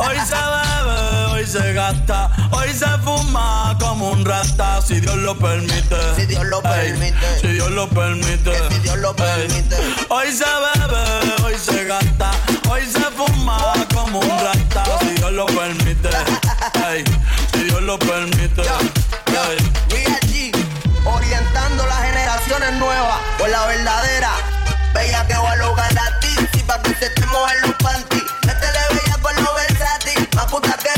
Hoy se bebe, hoy se gasta, hoy se fuma como un rata, si Dios lo permite. Si Dios lo permite. si Dios lo permite. si Dios lo permite. Hoy se bebe, hoy se gasta, hoy se fuma como un rata, si Dios lo permite. si Dios lo permite. allí, orientando las generaciones nuevas por la verdadera. Bella que va a lograr a ti, si pa' que se te mojen los panties. Puta que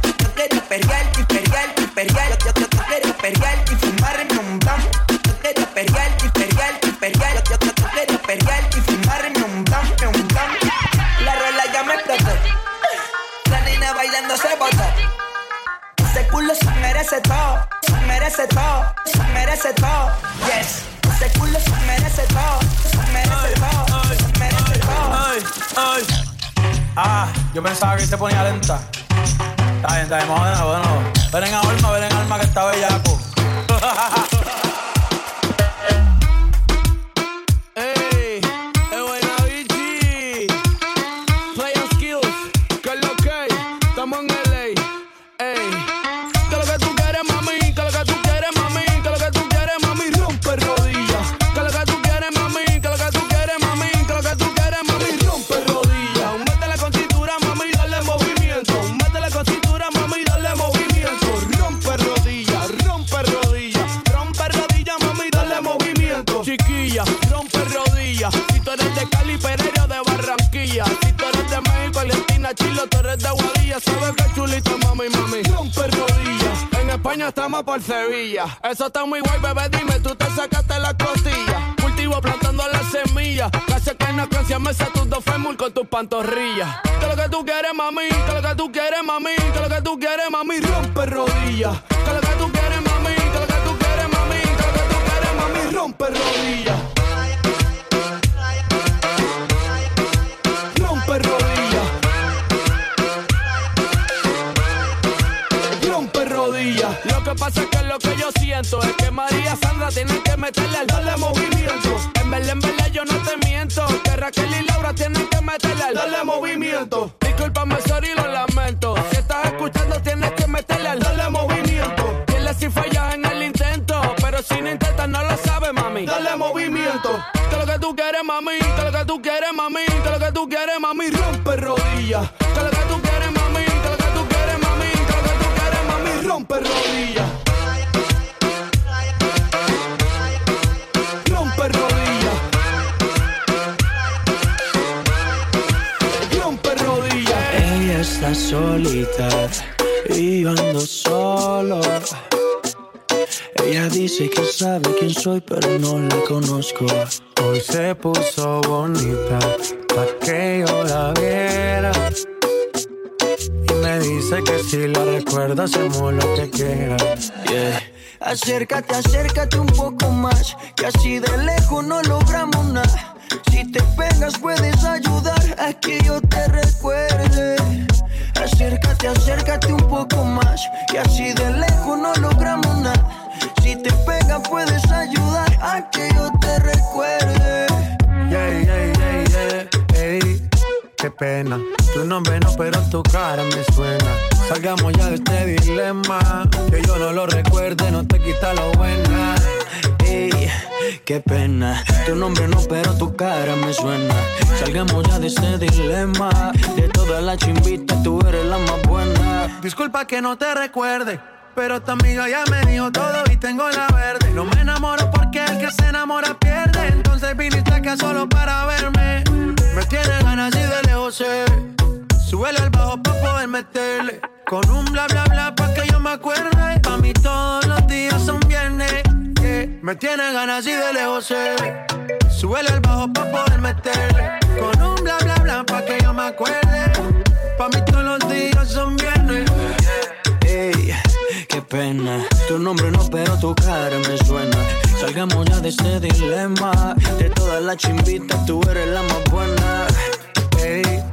Pelearte y pelearte y pelearte. Yo, yo, yo quiero pelearte y fumarme un blon. Yo quiero pelearte y pelearte y pelearte. Yo, yo, yo quiero pelearte y fumarme un blon, un blon. La rola ya me explotó. La nena bailando se botó. Ese culo se merece todo, se merece todo, se merece todo. Yes. Ese culo se merece todo, se merece todo, se merece todo. Ay, ay. Ah, yo pensaba que se ponía lenta. Está bien, está bien, vamos de nuevo, de nuevo. Ven en alma, ven en alma que está bellaco. Cali, Pereira, de Barranquilla. Si de México, Argentina, Chile, tú eres de Guadilla. Sabes que chulito, mami, mami. Rompe rodillas. En España estamos por Sevilla. Eso está muy guay, bebé, dime, tú te sacaste la costilla. Cultivo plantando las semillas. Casi que no canción me sé tus dos fémur con tus pantorrillas. Que lo que tú quieres, mami, que lo que tú quieres, mami, que lo que tú quieres, mami, rompe rodillas. Que lo que tú quieres, que yo siento es que María Sandra tiene que meterle al movimiento. En en verdad yo no te miento. Que Raquel y Laura tienen que meterle al darle movimiento. Discúlpame, sorry, lo lamento. Si estás escuchando, tienes que meterle al darle movimiento. Dile si fallas en el intento. Pero si no intentas, no lo sabes, mami. Dale movimiento. Que lo que tú quieres, mami. Que lo que tú quieres, mami. Que lo que tú quieres, mami. Rompe rodillas. Está solita y yo ando solo. Ella dice que sabe quién soy, pero no la conozco. Hoy se puso bonita pa' que yo la viera. Y me dice que si la recuerda hacemos lo que quiera. Yeah. Acércate, acércate un poco más, que así de lejos no logramos nada. Si te pegas puedes ayudar a que yo te recuerde. Acércate, acércate un poco más, que así de lejos no logramos nada. Si te pegas puedes ayudar a que yo te recuerde. Yeah, yeah, yeah, yeah. Ey, qué pena. Tu nombre no, pero tu cara me suena. Salgamos ya de este dilema. Que yo no lo recuerde, no te quita lo buena. Ey, qué pena. Tu nombre no, pero tu cara me suena. Salgamos ya de este dilema. De todas las chimbitas, tú eres la más buena. Disculpa que no te recuerde. Pero tu amiga ya me dijo todo y tengo la verde. No me enamoro porque el que se enamora pierde. Entonces viniste acá solo para verme. Me tiene ganas y de lejos sé. Súbele al bajo para poder meterle. Con un bla bla bla pa' que yo me acuerde. Pa' mí todos los días son viernes. Me tiene ganas y de lejos sé. Súbele al bajo pa' poder meterle. Con un bla bla bla pa' que yo me acuerde. Pa' mí todos los días son viernes. Ey, qué pena. Tu nombre no, pero tu cara me suena. Salgamos ya de este dilema. De todas las chimbitas, tú eres la más buena. Ey.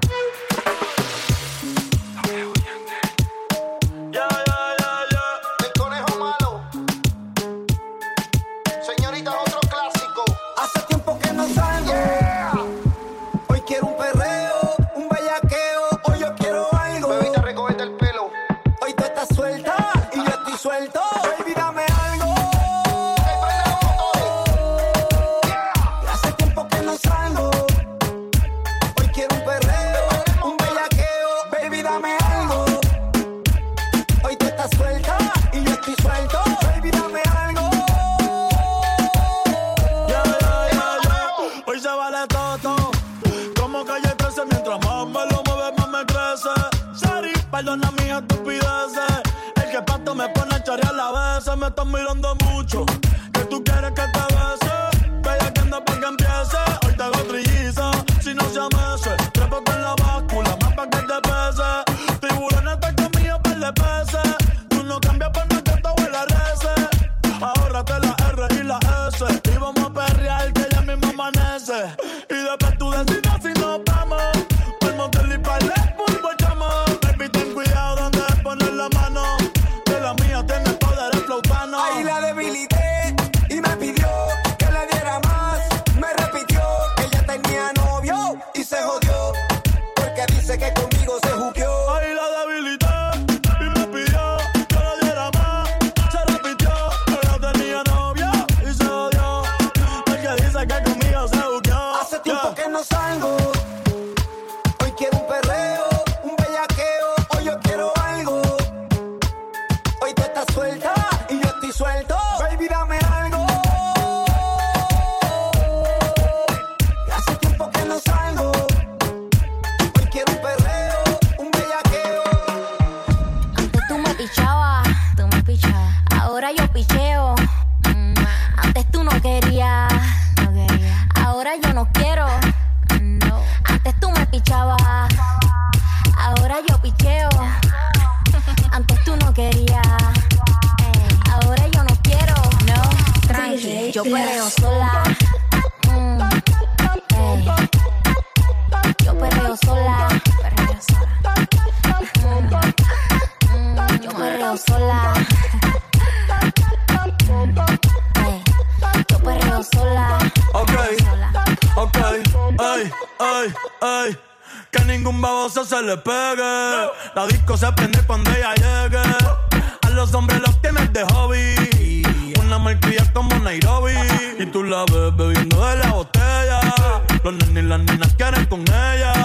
Sola. Ok, ok, ay, ay, ay. Que ningún baboso se le pegue. La disco se prende cuando ella llegue. A los hombres los tienes de hobby. Una malcria como Nairobi. Y tú la ves bebiendo de la botella. Los nenes y las nenas quieren con ella.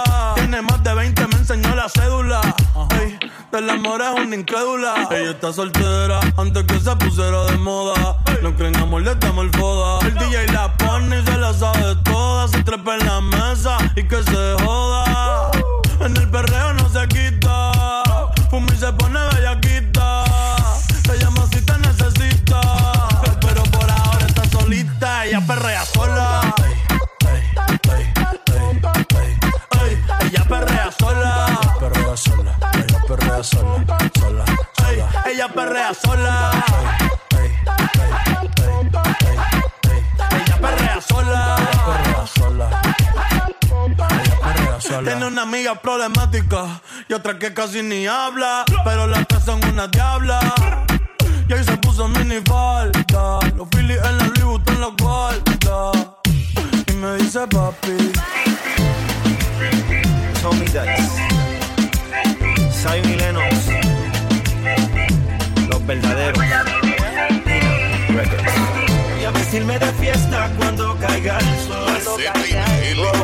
Del amor es una incrédula. Ella está soltera antes que se pusiera de moda. No creen amor, le damos el foda. El DJ la pone y se la sabe toda. Se trepa en la sola, sola, Ey, ella perrea sola. Ella perrea sola. perrea sola, sola. Tiene una amiga problemática y otra que casi ni habla. Pero las tres son una diabla. Y ahí se puso mini falta. Los Phillies en la Louis en la cuarta. Y me dice papi. Tommy Dice, los verdaderos. Records. Y a decirme irme de fiesta cuando caiga el sol.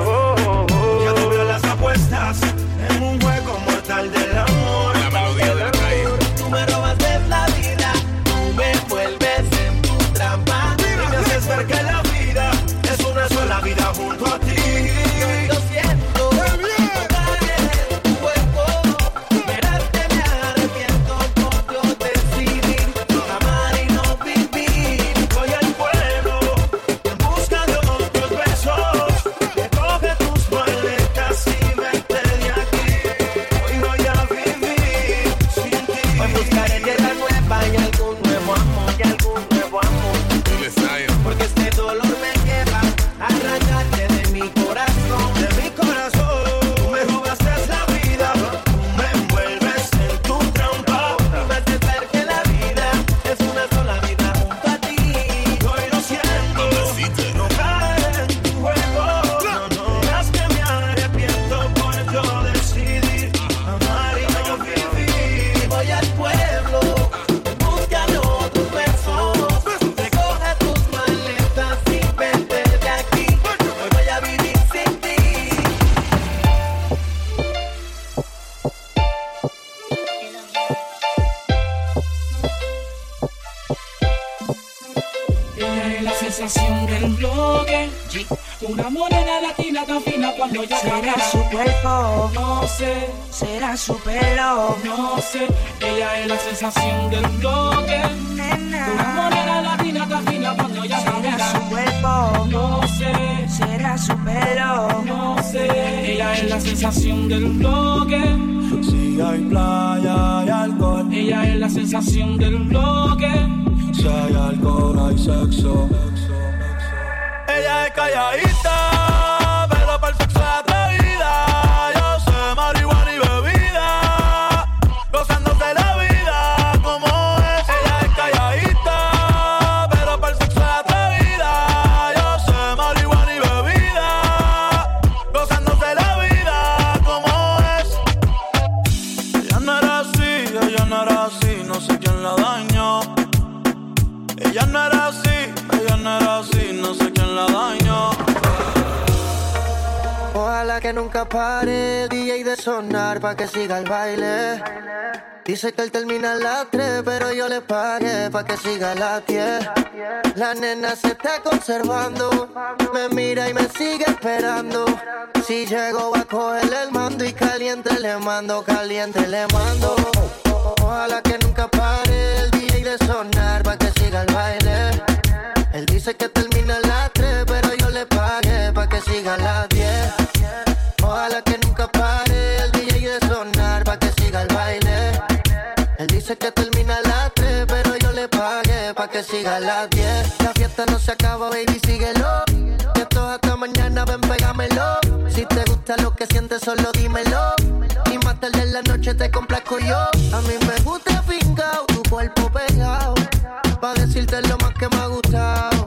Cuando ella Será su cuerpo, No sé, será su pelo. no sé. Ella es la sensación del bloque. Una Nena, morena latina tan fina cuando ella será camina. su cuerpo, No sé, será su pelo. no sé. Ella es la sensación del bloque. Si hay playa, hay alcohol. Ella es la sensación del bloque. Si hay alcohol, hay sexo. Ella es calladita, que nunca pare el DJ de sonar pa' que siga el baile. Dice que él termina a las 3, pero yo le pagué pa' que siga a las 10. La nena se está conservando, me mira y me sigue esperando. Si llego va a coger el mando y caliente le mando, caliente le mando. Ojalá que nunca pare el DJ de sonar pa' que siga el baile. Él dice que termina dice que termina a las 3, pero yo le pagué pa' que siga a las 10. La fiesta no se acaba, baby, síguelo. Que esto es hasta mañana, ven, pégamelo. Si te gusta lo que sientes, solo dímelo. Y más tarde en la noche te complazco yo. A mí me gusta fincao, tu cuerpo pegado. Pa' decirte lo más que me ha gustado.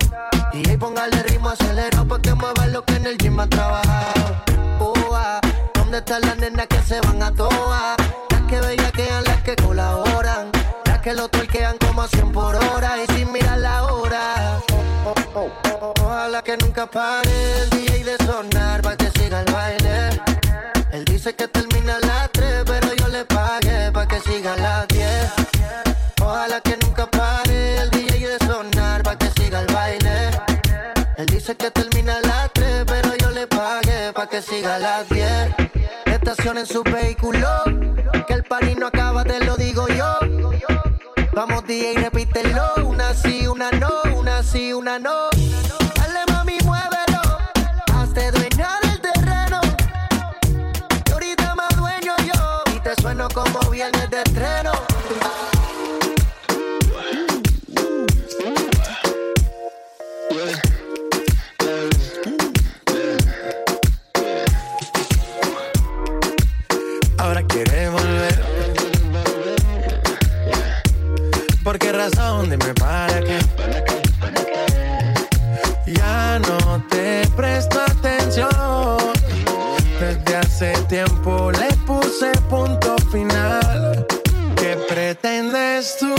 Y ahí póngale ritmo acelerado pa' que mueva lo que en el gym ha trabajado. Ua, ¿Dónde están las nenas que se van a toa? Que lo torquean como a 100 por hora y sin mirar la hora. Ojalá que nunca pare el DJ de sonar pa' que siga el baile. Él dice que termina a las 3, pero yo le pagué pa' que siga a las 10. Ojalá que nunca pare el DJ de sonar pa' que siga el baile. Él dice que termina a las 3, pero yo le pagué pa' que siga a las 10. Estacionen su vehículo, que el party no acaba, te lo digo yo. Vamos DJ, repítelo, una sí, una no, una sí, una no. Dale mami, muévelo, hazte dueña del terreno. Y ahorita más dueño yo, y te sueno como viernes de estreno. Pretendes tú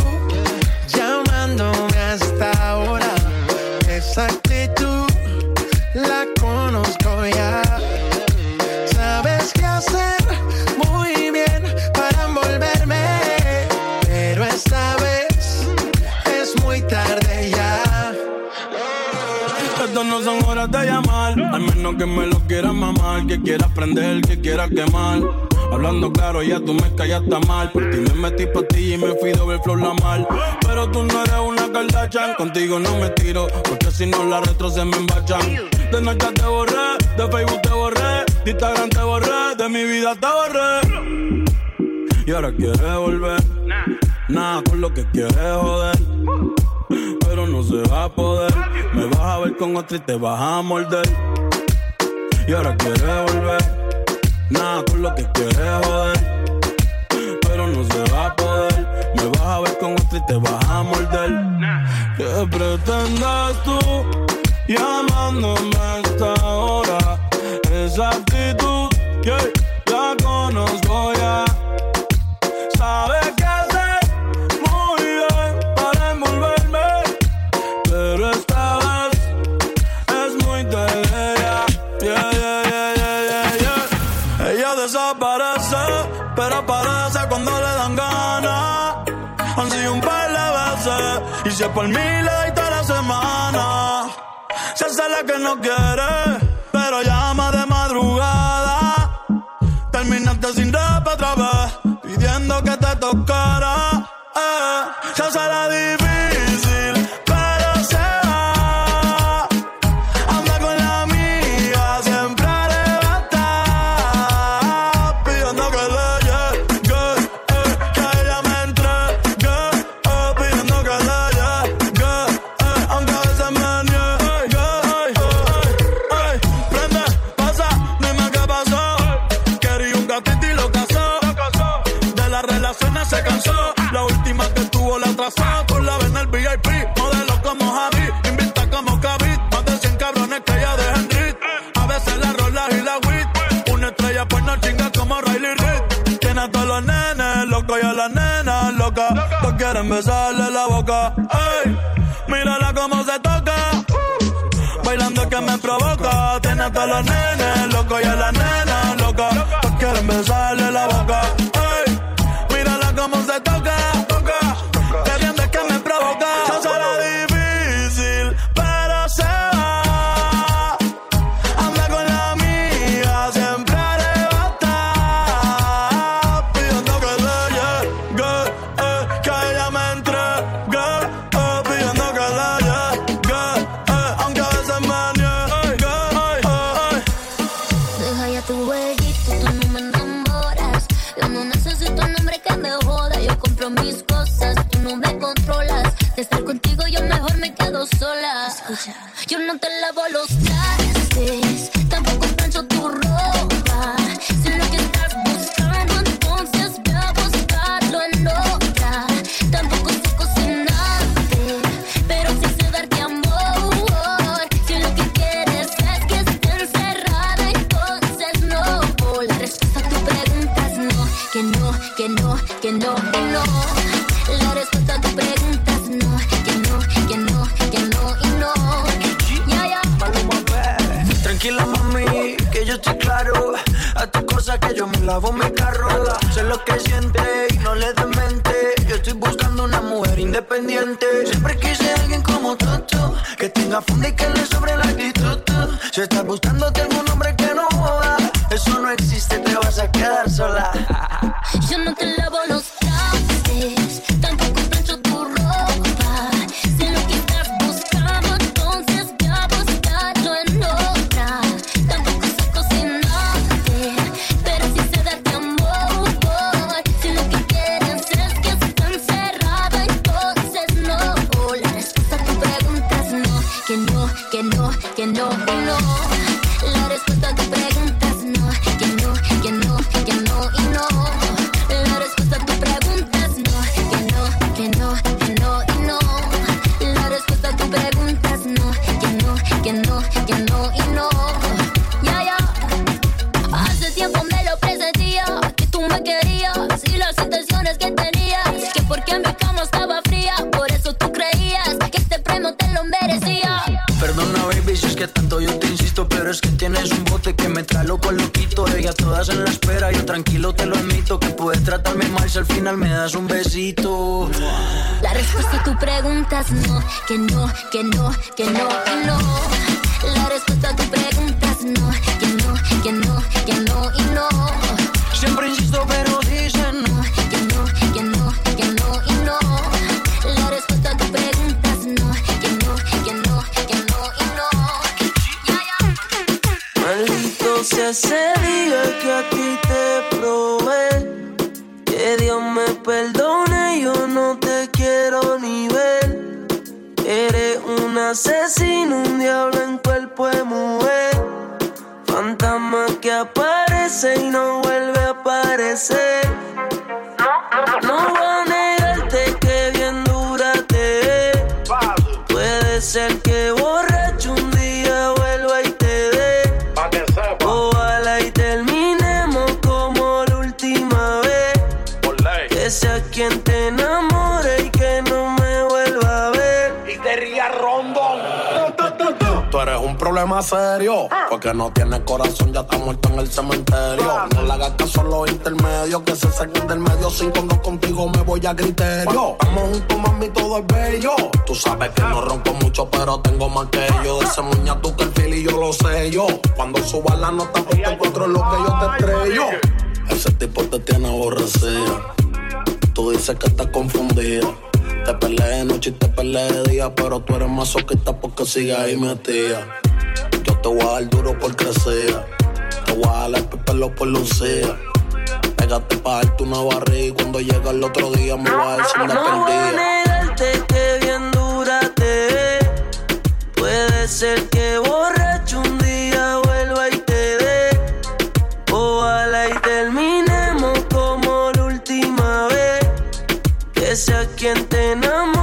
llamándome hasta ahora? Esa actitud la conozco ya. Sabes qué hacer muy bien para envolverme, pero esta vez es muy tarde ya. Estas no son horas de llamar, al menos que me lo quieras mamar, que quieras prender, que quieras quemar. Hablando claro, ya tú me callaste mal. Por ti me metí pa' ti y me fui doble flor la mal. Pero tú no eres una Kardashian, contigo no me tiro, porque si no la retro se me embachan. De noche te borré, de Facebook te borré, de Instagram te borré, de mi vida te borré. Y ahora quieres volver, nada con lo que quieres joder. Pero no se va a poder, me vas a ver con otra y te vas a morder. Y ahora quieres volver. Nada con lo que quieres joder. Pero no se va a poder. Me vas a ver con otro y te vas a morder. ¿Qué pretendes tú llamándome a esta hora? Esa actitud, yeah, la conozco ya. Hace la que no quiere, pero llama de madrugada. Terminaste sin rap otra vez, pidiendo que te tocara. Eh, se hace la atrasó. Con la ven el VIP. Modelo como Javi. Invita como Kavit. Más de 100 cabrones que ella deja en rit. A veces la rola y la wit. Una estrella pues no chinga como Riley Reid. Tiene a todos los nenes locos y a las nenas locas. Todos quieren besarle la boca. Ey, mírala cómo se toca. Bailando que me provoca. Tiene a todos los nenes locos y a las nenas locas. Todos quieren besarle la boca. Ey, mírala cómo se toca. Que no, y no. Ya, ya. Hace tiempo me lo presentía, que tú me querías y las intenciones que tenías. Que porque mi cama estaba fría, por eso tú creías que este premio te lo merecía. Perdona que tanto yo te todas en la espera, yo tranquilo te lo admito, que puedes tratarme mal si al final me das un besito. La respuesta a tu pregunta es no, que no, que no, que no, y no. La respuesta a tu pregunta es no, que no, que no, que no, y no. Siempre insisto, pero dicen no. Ese día que a ti te probé. Que Dios me perdone, yo no te quiero ni ver. Eres un asesino, un diablo en cuerpo de mujer. Fantasma que aparece y no vuelve a aparecer. Problema serio. Porque no tienes corazón, ya está muerto en el cementerio. No le hagas caso a los intermedios que se saquen del medio. Sin cuando contigo me voy a criterio. Estamos juntos, mami, todo es bello. Tú sabes que no ronco mucho, pero tengo más que yo. Ese muña tú que el fili yo lo sé yo. Cuando suba la nota, pues te encuentro lo que yo te estrello. Ese tipo te tiene aborrecida. Tú dices que estás confundida. Te peleé de noche y te peleé de día, pero tú eres masoquista porque sigues ahí metida. Yo te voy a dar duro por crecer. Te voy a dar el pelo por lucía. Pégate pa' darte una barriga y cuando llega el otro día me va a decir No voy a negarte que bien dura te. Puede ser que borracho un día vuelva y te dé. Ojalá y terminemos como la última vez. Que sea quien te enamore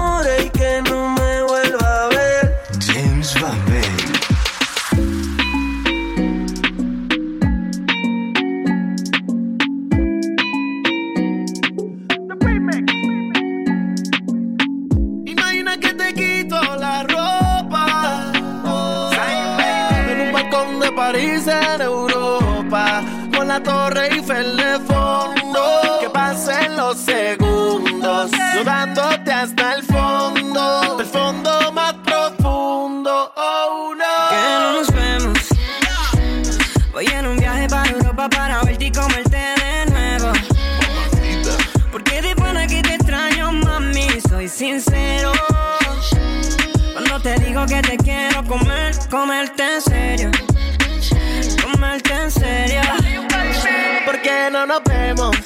París en Europa Con la torre Eiffel de fondo Que pasen los segundos Sudándote hasta el fondo Del fondo más profundo Oh no Que nos vemos. Voy en un viaje para Europa para verte y comerte de nuevo. Porque de pana que te extraño, mami, soy sincero. Cuando te digo que te quiero comer, comerte en serio. ¿Por qué no nos vemos?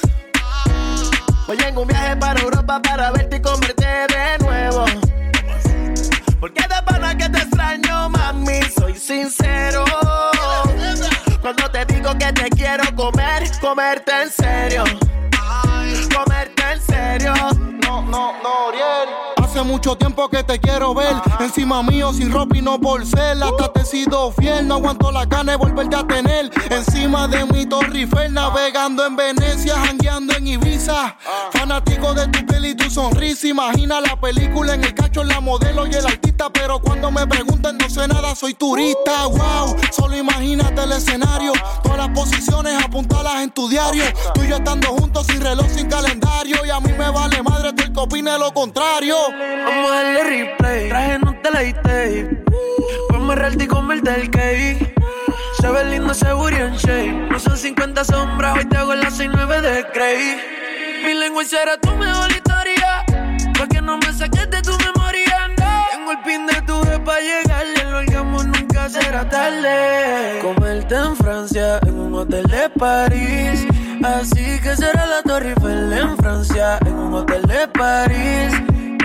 Voy en un viaje para Europa para verte y comerte de nuevo. Porque de pana que te extraño, mami, soy sincero. Cuando te digo que te quiero comer, comerte en serio. Comerte en serio. No, no, no, Oriel. Hace mucho tiempo que te quiero ver. Encima mío sin ropa y no por ser. Hasta te he sido fiel, no aguanto la gana de volverte a tener. Encima de mi Torre Eiffel Navegando en Venecia, jangueando en Ibiza. Fanático de tu piel y tu sonrisa. Imagina la película en el cacho, la modelo y el artista. Pero cuando me preguntan no sé nada, soy turista. Wow, solo imagínate el escenario. Todas las posiciones apuntalas en tu diario. Tú y yo estando juntos sin reloj, sin calendario. Y a mí me vale madre opine lo contrario Vamos a darle replay. Traje no te la tape. Vamos a amarrarte y comerte el cake. Se ve lindo ese booty en shape. No son 50 sombras, hoy te hago las 69 de Grey. Mi lengua será tu mejor historia. Pa' que no me saques de tu memoria. Tengo el pin de tu vez pa' llegarle. Lo hagamos nunca será tarde. Comerte en Francia, en un hotel de París. Así que será la Torre Eiffel en Francia, en un hotel de París.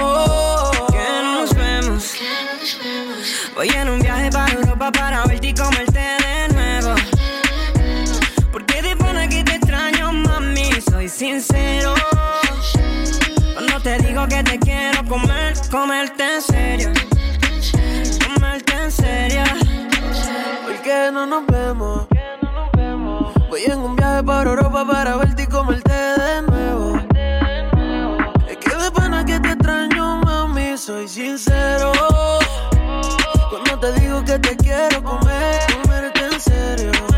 Oh, que nos vemos. Voy en un viaje para Europa para verte y comerte de nuevo. Porque de pana que te extraño, mami, soy sincero. Cuando te digo que te quiero comer, comerte en serio. Comerte en serio. ¿Por qué no nos vemos? En un viaje para Europa para verte y comerte de nuevo. Es que de pana que te extraño, mami, soy sincero. Cuando te digo que te quiero comer, comerte en serio.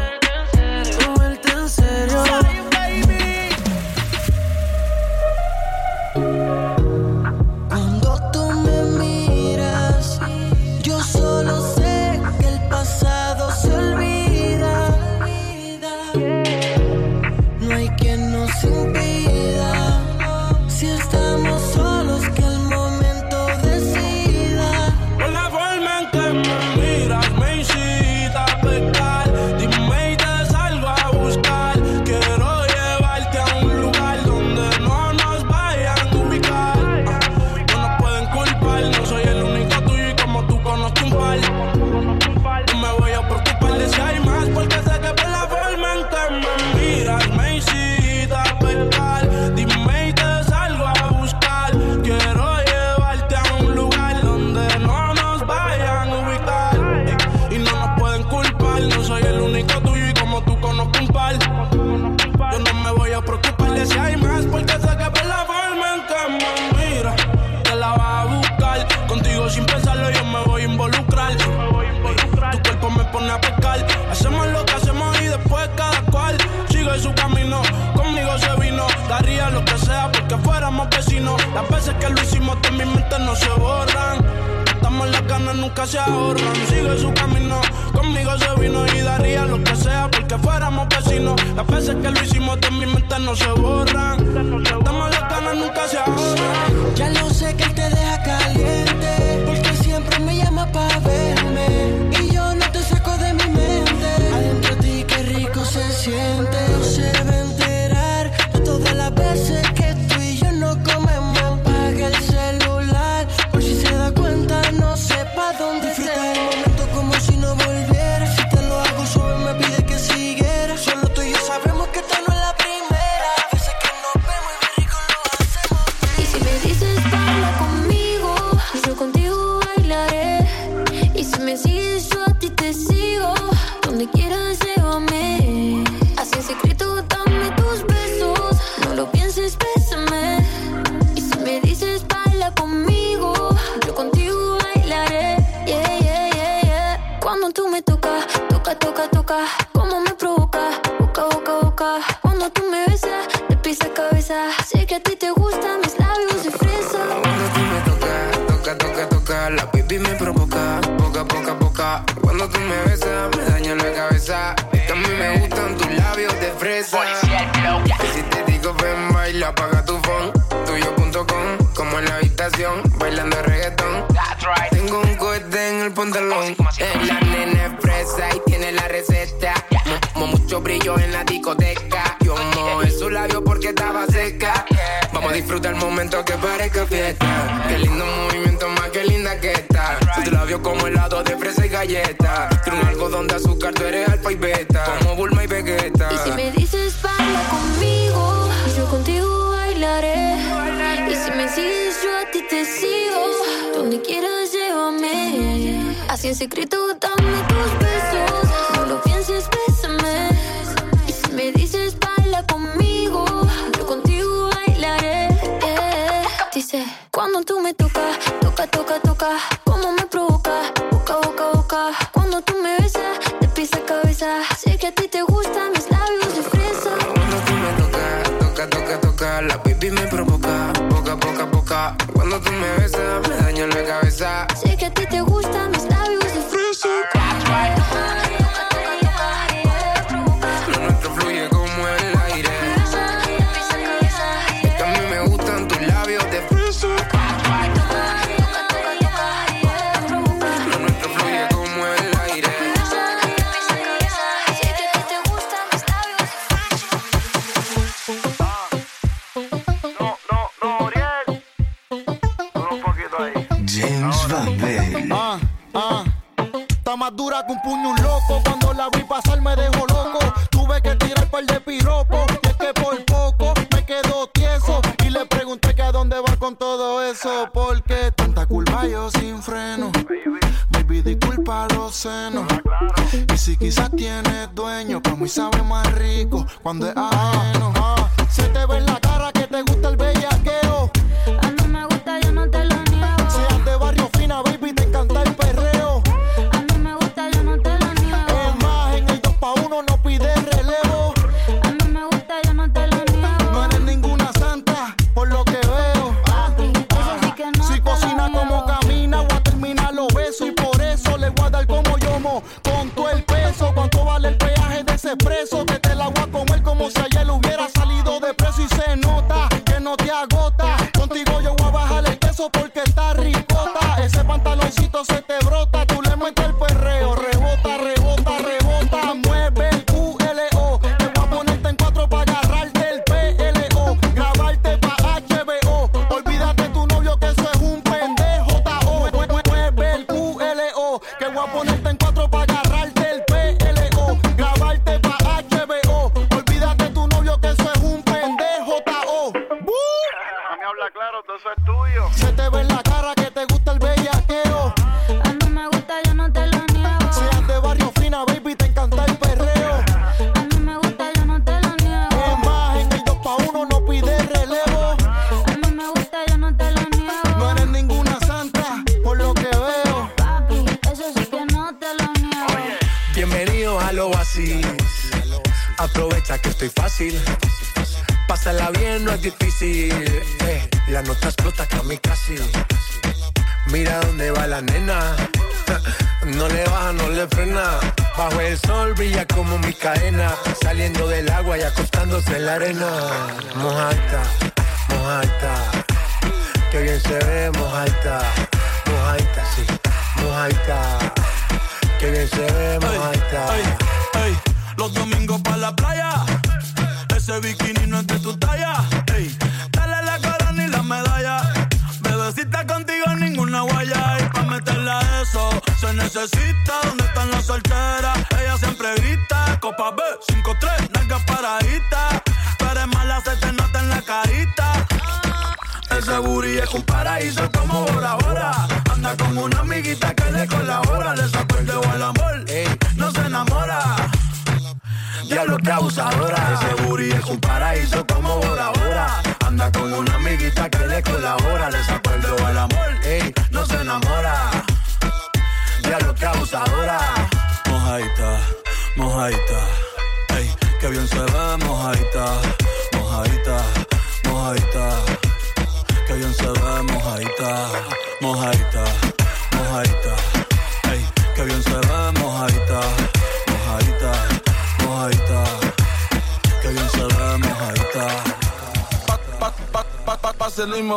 nunca se ahorran. Sigue su camino, conmigo se vino y daría lo que sea porque fuéramos vecinos. Las veces que lo hicimos de mi mente no se borran. Estamos de nunca se ahorran. Ya lo sé que él te deja caliente. Vamos a disfrutar el momento que parezca fiesta. Qué lindo movimiento, más que linda que está. Si tu labios como helado de fresa y galleta. Tiene un algodón de azúcar, tú eres alfa y beta. Como Bulma y Vegeta. Y si me dices baila conmigo, yo contigo bailaré. Y si me sigues, yo a ti te sigo. Donde quieras, llévame. Así en secreto, dame tus Cuando tú me besas, me daño en la cabeza. Sé que a ti te gusta, puño loco. Cuando la vi pasar me dejó loco. Tuve que tirar par de piropos. Y es que por poco me quedo tieso. Y le pregunté que a dónde va con todo eso. Porque tanta culpa yo sin freno. Baby, disculpa los senos. Y si quizás tienes dueño, pues para mí sabe más rico. Cuando es difícil. Eh, la nota explota casi. Mira dónde va la nena. No le baja, no le frena. Bajo el sol brilla como mi cadena. Saliendo del agua y acostándose en la arena. Mojaita, mojaita. Que bien se ve, mojaita. Mojaita, sí, mojaita. Que bien se ve, mojaita. Los domingos para la playa. Ese bikini no es de tu talla. Necesita. ¿Dónde están las solteras? Ella siempre grita. Copa B, 5-3, nalga paradita. Pero es mala, se te nota en la carita. Ese booty es un paraíso como Bora Bora. Anda con una amiguita que le colabora. Le sacó el dedo al amor. No se enamora. Diablo que abusadora. Ese booty es un paraíso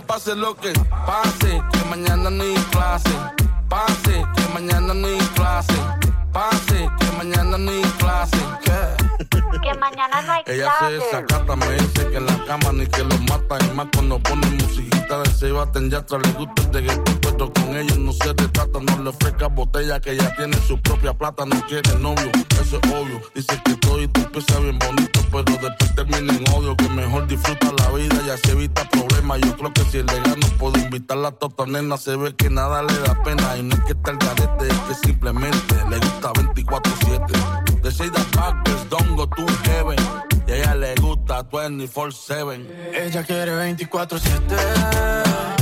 pase lo que pase, que mañana ni clase. Pase, que mañana ni clase. Pase, que mañana ni mañana no hay Ella se clase. desacata, me dice que en la cama ni que lo mata. Y más cuando pone musiquita de se baten ya atrás le gusta el reggaetón, pero con ella no se retrata. No le ofrezca botella que ella tiene su propia plata. No quiere novio, eso es obvio. Dice que todo y tú empieza bien bonito, pero después termina en odio. Que mejor disfruta la vida y así evita problemas. Yo creo que si le gano puedo invitarla a tota nena. Se ve que nada le da pena. Y no es que está el garete, es que simplemente le gusta 24-7. De Shade Backers, don't go to heaven. Y a ella le gusta 24-7. Ella quiere 24-7.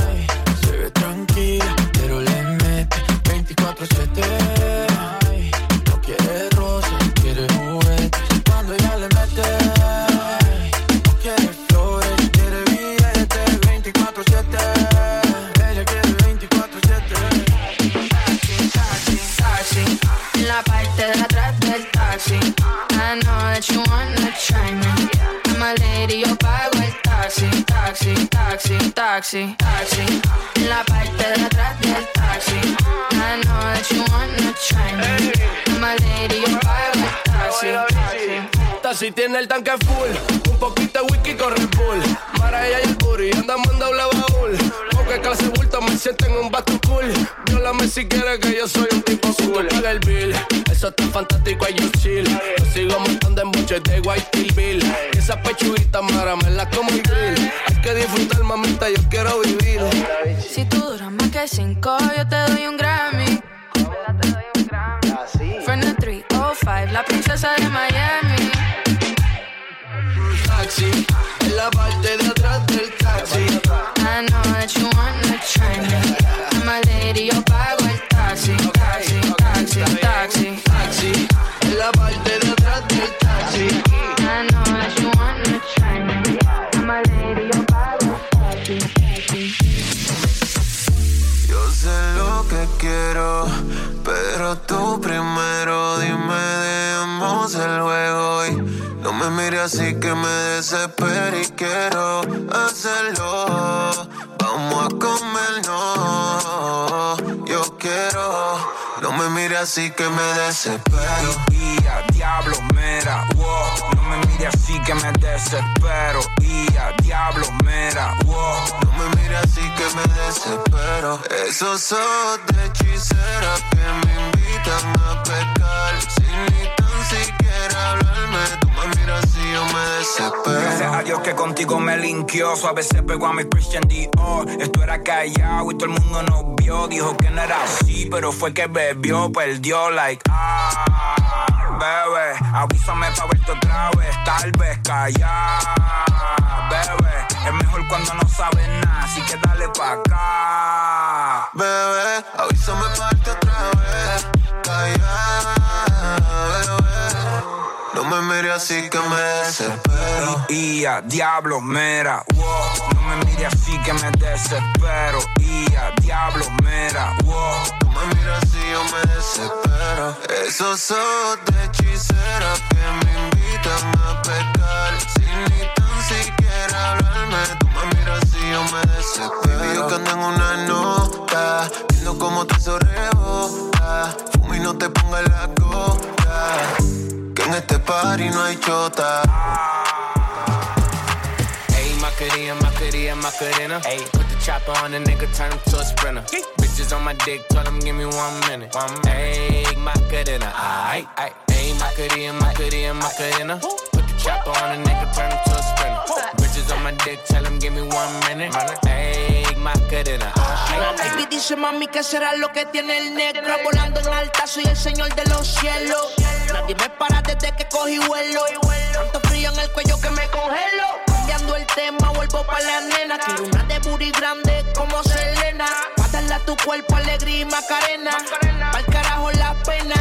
ay, Se ve tranquila, pero le mete 24-7. El tanque full, un poquito de whisky con Red Bull. Para ella y el booty, andamos en doble baúl. Porque clase bulto me siento en un bato cool. Viólame si quieres que yo soy un tipo cool. Si tú pagas el bill, eso está fantástico, y yo chill. Yo sigo montando en mucho de White Bill. Y esa pechuguita la como el Yo sé lo que quiero, pero tú primero dime, demos el juego y no me mires así que me desespero y quiero hacerlo. Vamos a comernos, yo quiero. No me mires así que me desespero. Y a diablo, me mire así que me desespero. Y a diablo, mera, wow. No me mires así que me desespero. Esos ojos de hechicera que me invitan a pecar. Sin ni tan siquiera hablarme, tú me miras así yo me Gracias a desespero. Dios que contigo me linkeó. Suave se pegó a mi Christian Dior. Esto era callado y todo el mundo nos vio. Dijo que no era así, pero fue que bebió, perdió, like, ah, bebé. Avísame pa' verte otra vez, tal vez callar, bebé. Es mejor cuando no sabes nada, así que dale pa' acá. Bebé, avísame para darte otra vez. Calla, bebé. Mires así que me desespero. Y a diablo, mera, wow. No me mires así que me desespero. Y a diablo, mera, wow. Tú me miras así, yo me desespero. Esos ojos de hechicera que me invitan a pecar. Sin ni tan siquiera hablarme. Tú me miras así, yo me desespero. Yo que ando en una nota, viendo cómo te sobrebota. Fuma y no te pongas la gota. Que en este party no hay chota. Ayy, Macarena, Macarena, Macarena. Ayy, put the chopper on the nigga, turn him to a sprinter. Bitches on my dick, tell him give me one minute. One minute. Ayy, Macarena, aight, aight. Ayy, Macarena, Macarena, Macarena. Put the chopper on the nigga, turn him to a sprinter. Bitches on my dick, tell him give me one minute. Ayy, Macarena. Baby dice mami que será lo que tiene el negro Volando en alta, soy el señor de los cielos. Nadie me para desde que cogí vuelo. Tanto frío en el cuello que me congelo. Cambiando el tema, vuelvo pa' la nena. Quiero una de booty grande como Selena. Pa' darle a tu cuerpo alegría y macarena. Pa'l carajo la pena.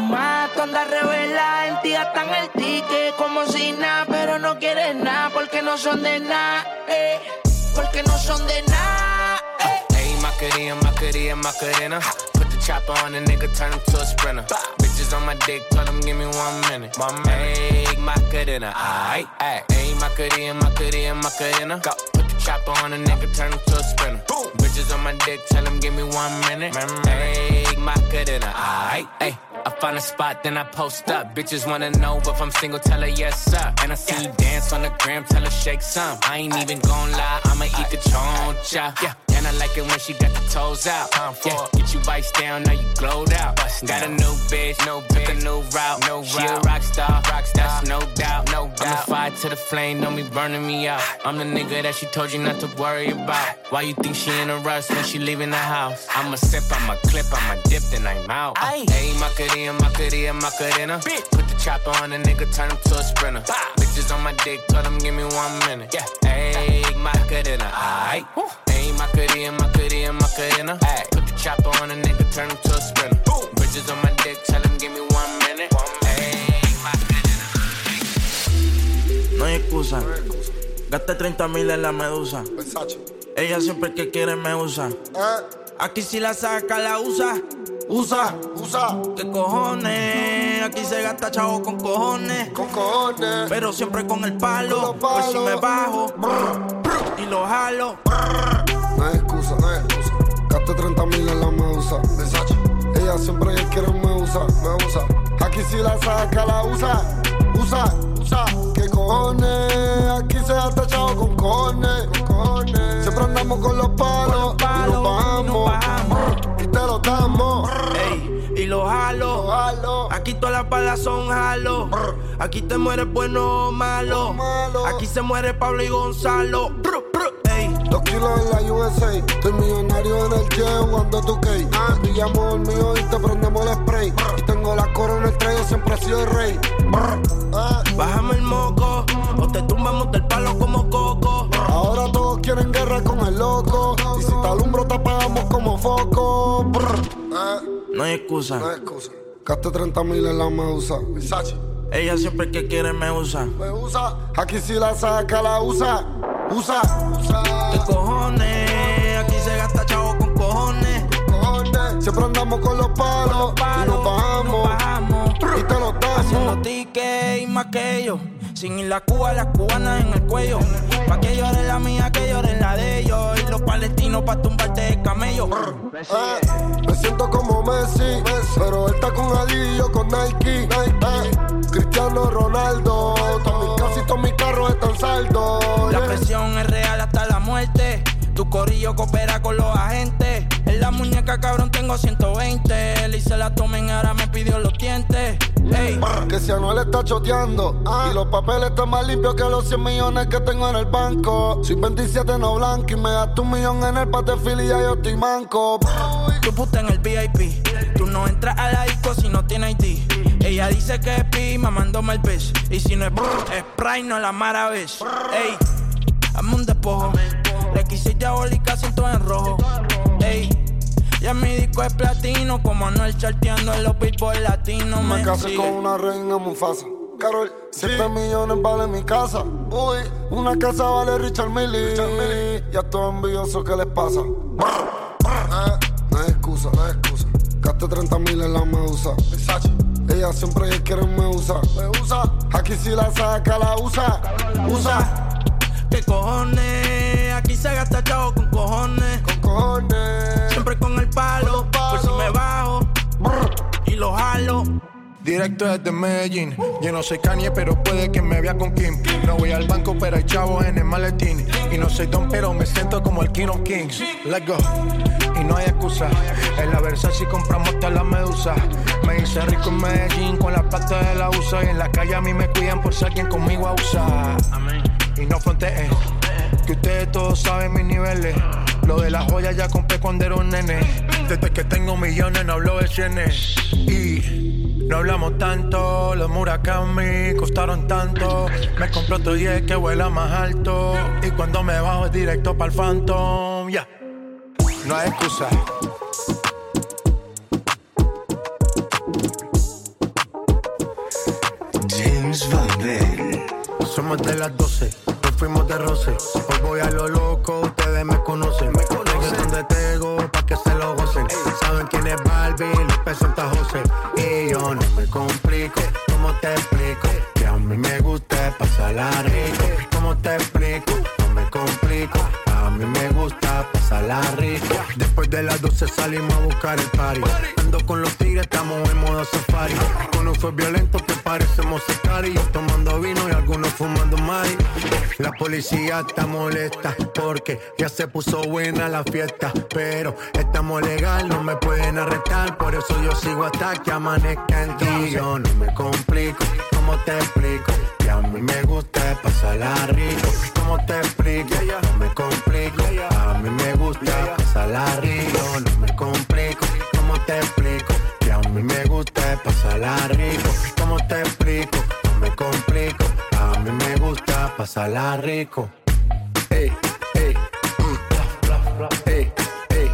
Mato anda revela, en ti gastan el ticket como si nada Pero no quieres nada porque no son de nada eh, Porque no son de nada. Ayy, Macarena, Macarena, Macarena. Put the chopper on the nigga, turn him to a sprinter. Bitches on my dick, tell him give me one minute. Minute. Ayy, Macarena, aight, aight. Ayy, Macarena, Macarena, Macarena. Put the chopper on the nigga, turn him to a sprinter. Bitches on my dick, tell him give me one minute. Ayy, Macarena, aight, ayy. I find a spot, then I post up. Bitches wanna know if I'm single, tell her yes, sir. And I see you dance on the gram, tell her shake some. I ain't even gon' lie, I'ma eat the choncha. Yeah. And I like it when she got the toes out. Time for Yeah, get you bites down, now you glowed out. Got a new bitch, no bitch, a new route. No she a rock star, rock star, that's no doubt. No doubt. I'm the fire to the flame, don't be burning me out. I'm the nigga that she told you not to worry about. Why you think she in a rush when she leaving the house? I'ma sip, I'ma clip, I'ma dip, then I'm out. Hey, Macarena, Macarena, Macarena. Put the chopper on the nigga, turn him to a sprinter. Bitches on my dick, tell them give me one minute. Yeah, hey, Macarena, aight. Hey, Macarena, Macarena, Macarena. Ay, put the chopper on a nigga, turn him to a sprinter. Bitches on my dick, tell him give me one minute. Hey, No hay excusa. Gasté 30 mil en la medusa. Ella siempre que quiere me usa. Aquí si la saca, la usa. Usa, usa. ¿Qué cojones? Aquí se gasta chavo con cojones. Con cojones. Pero siempre con el palo. Pues si me bajo y lo jalo. No hay excusa, no hay excusa. Gasté 30 mil en la medusa. Ella siempre que quiere me usa, me usa. Aquí si la saca, la usa. Usa, usa. ¿Qué cojones? Aquí se gasta chavo con cojones. Con cojones. Siempre andamos con los palos. Ey, y lo jalo. Aquí todas las balas son jalo. Aquí te mueres bueno o malo. Aquí se muere Pablo y Gonzalo. Dos kilos en la USA. Estoy millonario en el jet jugando tu K. Pillamos el mío y te prendemos el spray. Y tengo la corona, el traigo, siempre he sido el rey. Bájame el moco. O te tumbamos del palo como coco. Ahora todos quieren guerra con el loco. Y si te alumbro, te apagamos como foco. Brr. No hay excusa. No hay excusa. Gasté 30 mil en la medusa. Ella siempre que quiere me usa. Me usa. Aquí si la saca, la usa. Usa, usa. ¿Qué cojones? Aquí se gasta chavo con cojones. Cojones. Siempre andamos con los palos. y nos bajamos. Y te los damos. Haciendo tickets y más que ellos. Sin ir la Cuba, las cubanas en el cuello. Pa' que llore la mía, que llore la de ellos. Y los palestinos pa' tumbarte de camello. Eh, me siento como Messi, pero él está con yo con Nike. Eh, Cristiano Ronaldo, todo mi- casi todos mis carros están saldos. La yeah. presión es real hasta la muerte. Tu corillo coopera con los agentes. En la muñeca, cabrón, tengo 120. Le hice la tomen, ahora me pidió los dientes. Ey, Si Anuel está choteando Y los papeles están más limpios que los 100 millones que tengo en el banco Soy 27 no blanco y me gasto un millón en el pate y ya yo estoy manco tu puta en el VIP. Tú no entras a la disco si no tiene ID. Ella dice que es pi, mamándome el pez. Y si no es es Sprite, no la mara ves. Ey, hazme un despojo. Le quise diabólica, siento en rojo. Ey, ya mi disco es platino. Como Anuel charteando en los beatbox latinos. Me Me casé con una reina Mufasa Carol, 7 millones vale mi casa. Uy, una casa vale Richard Millie. Richard Y a todos envidiosos, ¿qué les pasa? Eh, no hay excusa, no hay excusa. Gaste 30 mil en la medusa. Ella siempre quiere me usa. Me usa. Aquí si la saca, la usa. Usa. ¿Qué cojones? Aquí se gasta chavo con cojones. Con cojones. Lo jalo. Directo desde Medellín. Yo no soy Kanye, pero puede que me vea con Kim. No voy al banco, pero hay chavos en el maletín. Y no soy Don, pero me siento como el King of Kings. Let's go. Y no hay excusa. En la Versace compramos toda la medusa. Me hice rico en Medellín con la plata de la USA. Y en la calle a mí me cuidan por si alguien conmigo abusa. Y no fronteen. Que ustedes todos saben mis niveles. Lo de las joyas ya compré cuando era un nene. Desde que tengo millones no hablo de cienes. Y no hablamos tanto. Los Murakami costaron tanto. Me compré otro 10 que vuela más alto. Y cuando me bajo es directo para el Phantom. Ya. No hay excusa. James Babel. Somos de las 12, policía está molesta porque ya se puso buena la fiesta. Pero estamos legal, no me pueden arrestar. Por eso yo sigo hasta que amanezca en ti. Yo no me complico, ¿cómo te explico? Que a mí me gusta pasarla rico. ¿Cómo te explico? No me complico. A mí me gusta pasarla rico. No me complico. ¿Cómo te explico? Que a mí me gusta pasarla rico. Pasarla rico. Ey, ey, mm, bla, bla, bla, ey, ey.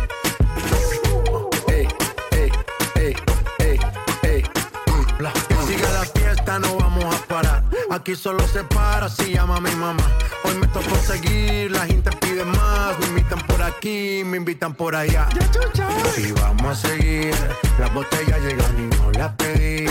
Ey, ey, ey, ey, ey, mm, bla. Que siga la fiesta, no vamos a parar. Aquí solo se para si llama mi mamá. Hoy me tocó seguir, la gente pide más. Me invitan por aquí, me invitan por allá. Y vamos a seguir. Las botellas llegan y no las pedí.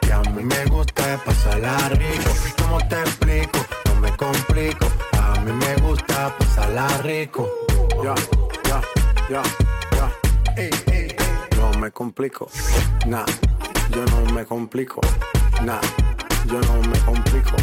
A mí me gusta pasarla rico. ¿Cómo te explico? No me complico. A mí me gusta pasarla rico. Ya, ya, ya, ya. No me complico. Nah, yo no me complico. Nah, yo no me complico.